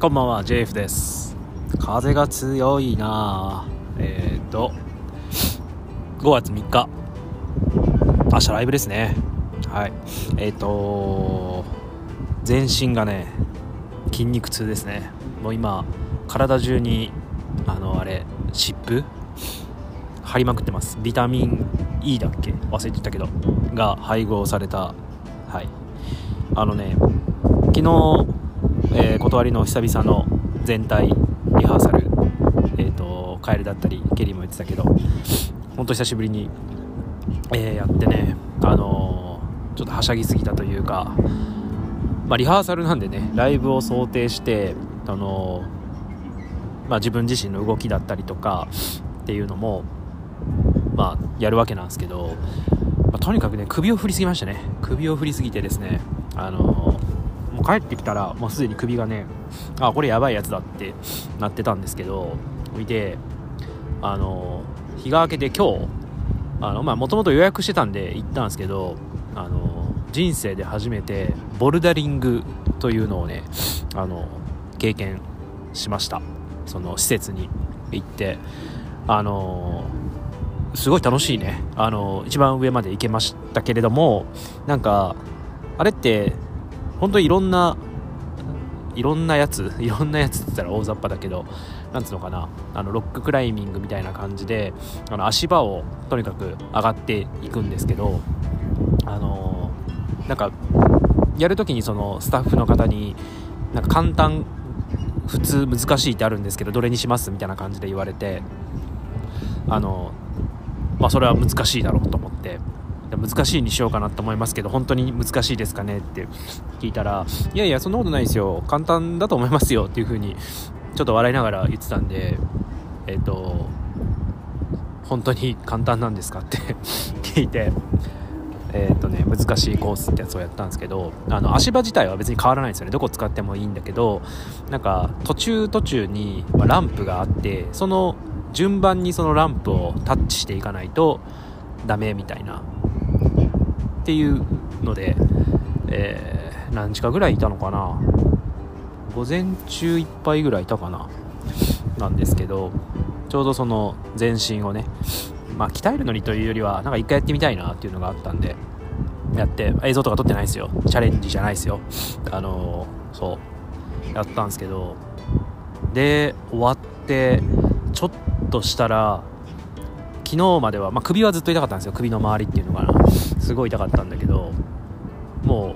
こんばんは JF です。風が強いな。えっ、ー、と5月3日。明日ライブですね。はい。えっ、ー、と全身がね筋肉痛ですね。もう今体中にあのあれ湿布？貼りまくってます。ビタミン E だっけ？忘れてたけど。が配合された。はい。あのね昨日えー、断りの久々の全体リハーサル、えーと、カエルだったりケリーも言ってたけど本当久しぶりに、えー、やってね、あのー、ちょっとはしゃぎすぎたというか、まあ、リハーサルなんでねライブを想定して、あのまあ、自分自身の動きだったりとかっていうのも、まあ、やるわけなんですけど、まあ、とにかくね首を振りすぎましたね。首を振りすぎてですねあのもう帰ってきたらもうすでに首がねあこれやばいやつだってなってたんですけど見てあの日が明けて今日あのまあもともと予約してたんで行ったんですけどあの人生で初めてボルダリングというのをねあの経験しました。その施設に行って。あのすごい楽しいね。あの一番上まで行けましたけれどもなんかあれって本当にいろんないろんなやつ いろんなやつって言ったら大雑把だけどなんつうのかなあのロッククライミングみたいな感じであの足場をとにかく上がっていくんですけどあのなんかやるときにそのスタッフの方になんか簡単普通難しいってあるんですけどどれにしますみたいな感じで言われてあのまあそれは難しいだろうと思って。難しいにしようかなと思いますけど本当に難しいですかねって聞いたらいやいやそんなことないですよ。簡単だと思いますよ。っていう風にちょっと笑いながら言ってたんでえっ、ー、と本当に簡単なんですかって 聞いてえーとね、難しいコースってやつをやったんですけどあの足場自体は別に変わらないんですよね。どこ使ってもいいんだけどなんか途中途中にランプがあってその順番にそのランプをタッチしていかないとダメみたいなっていうので、えー、何時間ぐらいいたのかな。午前中いっぱいぐらいいたかな。なんですけどちょうどその全身をねまあ鍛えるのにというよりはなんか一回やってみたいなっていうのがあったんでやって映像とか撮ってないですよ。チャレンジじゃないですよ。あのー、そう。やったんですけどで終わってちょっとしたら昨日までは、まあ、首はずっと痛かったんですよ。首の周りっていうのかな。すごい痛かったんだけども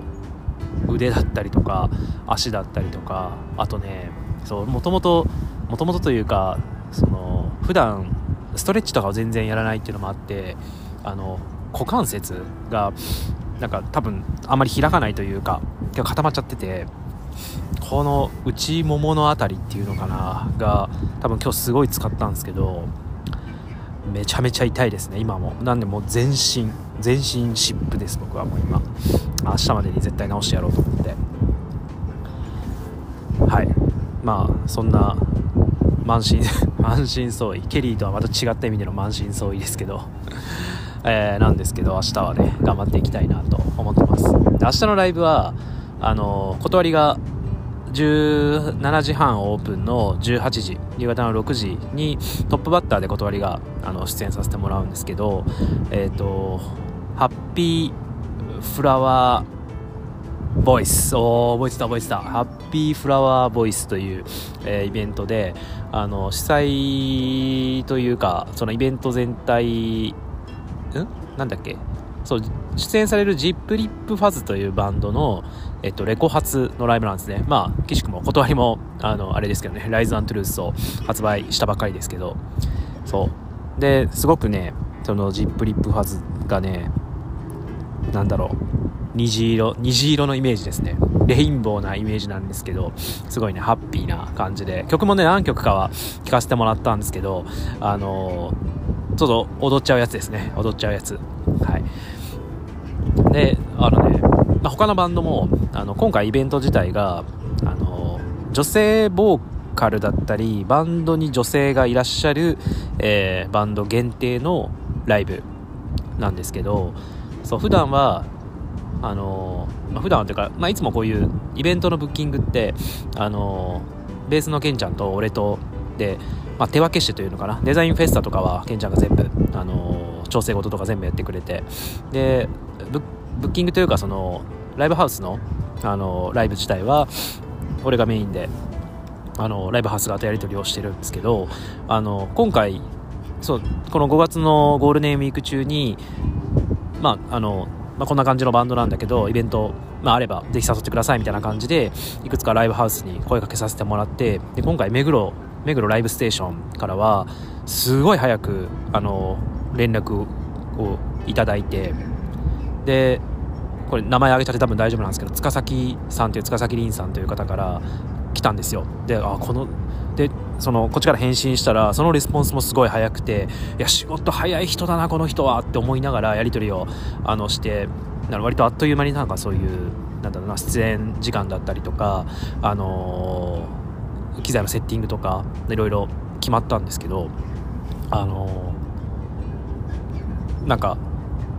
う腕だったりとか足だったりとかあとねそうもともともともとというかその普段ストレッチとかを全然やらないっていうのもあってあの股関節がなんか多分あんまり開かないというか固まっちゃっててこの内ももの辺りっていうのかなが多分今日すごい使ったんですけどめちゃめちゃ痛いですね今も。なんでもう全身全身湿布です僕はもう今。明日までに絶対直してやろうと思って。はい。まあそんな満身 満身創痍。ケリーとはまた違った意味での満身創痍ですけど。えー、なんですけど明日はね頑張っていきたいなと思ってます。で明日のライブはあの断りが17時半オープンの18時夕方の6時にトップバッターで断りがあの出演させてもらうんですけどえっ、ー、とハッピーフラワーボイスお覚えてた覚えてた。ハッピーフラワーボイスという、えー、イベントであの主催というかそのイベント全体ん？なんだっけ？そう出演されるジップリップファズというバンドの、えっと、レコ発のライブなんですね。まあ、岸くも断りも、あの、あれですけどね、 Lies and Truth を発売したばかりですけど、そう。で、すごくね、そのジップリップファズがね、なんだろう、虹色、虹色のイメージですね。レインボーなイメージなんですけど、すごいね、ハッピーな感じで、曲もね、何曲かは聴かせてもらったんですけど、あのちょっと踊っちゃうやつですね。踊っちゃうやつ。はい。であのね、ま、他のバンドもあの今回イベント自体があの女性ボーカルだったりバンドに女性がいらっしゃる、えー、バンド限定のライブなんですけどそう普段はあの、まあ、普段はというか、まあ、いつもこういうイベントのブッキングってあのベースのケンちゃんと俺とで、まあ、手分けしてというのかな。デザインフェスタとかはケンちゃんが全部、あの調整事とか全部やってくれて。でブッキングというかそのライブハウスの、あのライブ自体は俺がメインであのライブハウス側とやり取りをしてるんですけどあの今回そうこの5月のゴールデンウィーク中に、まああのまあ、こんな感じのバンドなんだけどイベント、まあ、あればぜひ誘ってくださいみたいな感じでいくつかライブハウスに声かけさせてもらってで今回目黒目黒ライブステーションからはすごい早くあの連絡をいただいてでこれ名前挙げちゃって多分大丈夫なんですけど塚崎さんという塚崎凛さんという方から来たんですよ。であこのでそのこっちから返信したらそのレスポンスもすごい早くていや仕事早い人だなこの人はって思いながらやり取りをあのしてな割とあっという間になんかそういうなんだろうな出演時間だったりとか、あのー、機材のセッティングとかいろいろ決まったんですけど、あのー、なんか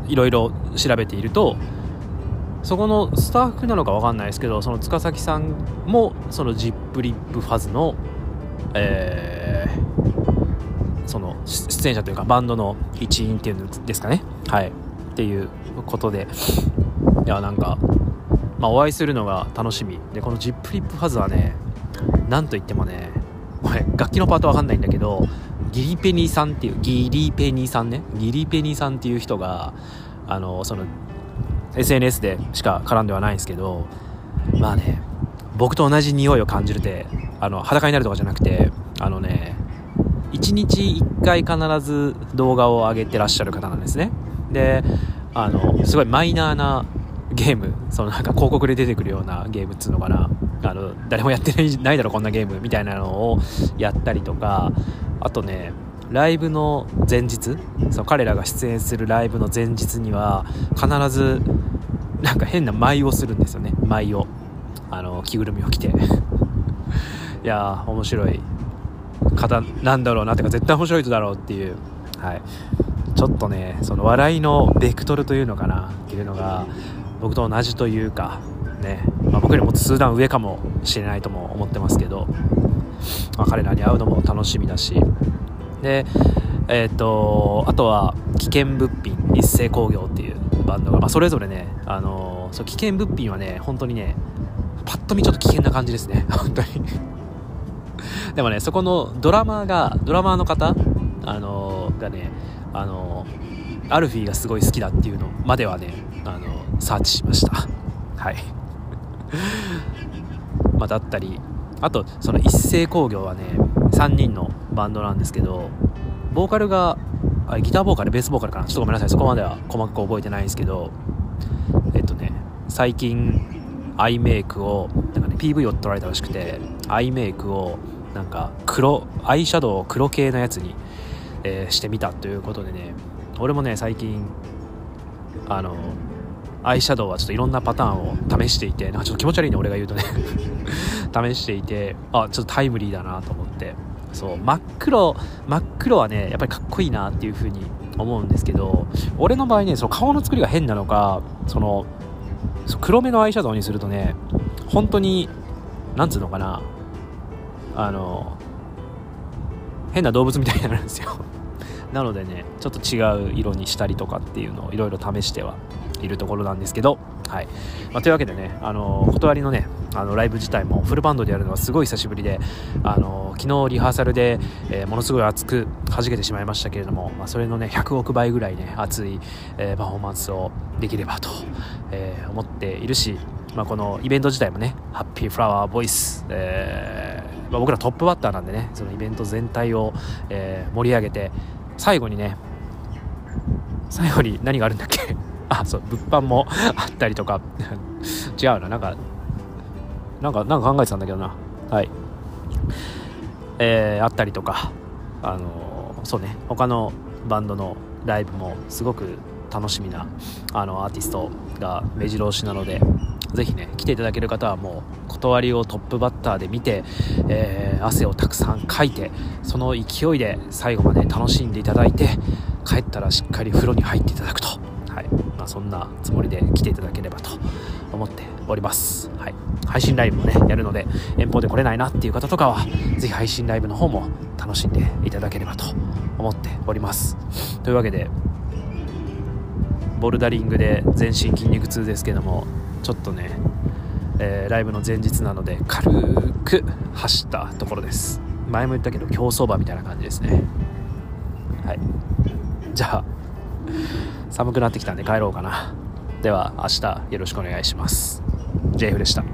いろいろ調べているとそこのスタッフなのか分かんないですけどその塚崎さんもそのジップリップファズの、えー、その出演者というかバンドの一員っていうんですかね。はい。っていうことでいやなんか、まあ、お会いするのが楽しみ。でこのジップリップファズはねなんといってもねこれ楽器のパートわかんないんだけどギリペニーさんっていうギリペニーさんね。ギリペニーさんっていう人があのその SNS でしか絡んではないんですけどまあね僕と同じ匂いを感じるてあの裸になるとかじゃなくてあのね1日1回必ず動画を上げてらっしゃる方なんですね。であのすごいマイナーなゲームそのなんか広告で出てくるようなゲームっつうのかな。あの誰もやってないないだろこんなゲームみたいなのをやったりとか。あとねライブの前日その彼らが出演するライブの前日には必ずなんか変な舞をするんですよね。舞を。あの着ぐるみを着て。いや面白い。方なんだろうなってか絶対面白い人だろうっていう、はい、ちょっとねその笑いのベクトルというのかなっていうのが僕と同じというかね、まあ、僕よりも数段上かもしれないとも思ってますけど、まあ、彼らに会うのも楽しみだし。でえーと、あとは危険物品一斉工業っていうバンドが、まあ、それぞれね、あのー、そう危険物品はね本当にねパッと見ちょっと危険な感じですね。本当に。でもねそこのドラマーがドラマーの方、あのー、がね、あのー、アルフィーがすごい好きだっていうのまではね、あのサーチしました。はい。まあ、だったりあとその一斉工業はね3人のバンドなんですけどボーカルがあギターボーカルベースボーカルかな？ちょっとごめんなさい。そこまでは細かく覚えてないんですけどえっとね最近アイメイクをなんかね PV を撮られたらしくてアイメイクをなんか黒アイシャドウを黒系のやつに、えー、してみたということでね俺もね最近あのアイシャドウはちょっといろんなパターンを試していてなんかちょっと気持ち悪いね俺が言うとね。試していてあちょっとタイムリーだなと思って。そう真っ黒真っ黒はねやっぱりかっこいいなっていう風に思うんですけど俺の場合ねその顔の作りが変なのかその黒目のアイシャドウにするとね本当になんつうのかなあの変な動物みたいになるんですよ。なのでねちょっと違う色にしたりとかっていうのをいろいろ試してはいるところなんですけどはい、まあ、というわけでね、あの断りのねあのライブ自体もフルバンドでやるのはすごい久しぶりで、あの昨日リハーサルで、えー、ものすごい熱く弾けてしまいましたけれども、まあ、それのね100億倍ぐらいね熱い、えー、パフォーマンスをできればと、えー、思っているし、まあ、このイベント自体もねハッピーフラワーボイス、えーまあ、僕らトップバッターなんでねそのイベント全体を、えー、盛り上げて最後にね最後に何があるんだっけ？あそう物販もあったりとか。違うななんかなんかなんか考えてたんだけどな。はい。えー、あったりとか。あのそうね。他のバンドのライブもすごく楽しみなあのアーティストが目白押しなのでぜひね来ていただける方はもう断りをトップバッターで見て、えー、汗をたくさんかいてその勢いで最後まで楽しんでいただいて帰ったらしっかり風呂に入っていただくと。はい。まあ、そんなつもりで来ていただければと思っております、はい、配信ライブもねやるので遠方で来れないなっていう方とかは是非配信ライブの方も楽しんでいただければと思っております。というわけでボルダリングで全身筋肉痛ですけどもちょっとね、えー、ライブの前日なので軽く走ったところです。前も言ったけど競走馬みたいな感じですね。はい。じゃあ寒くなってきたんで帰ろうかな。では明日よろしくお願いします。JF でした。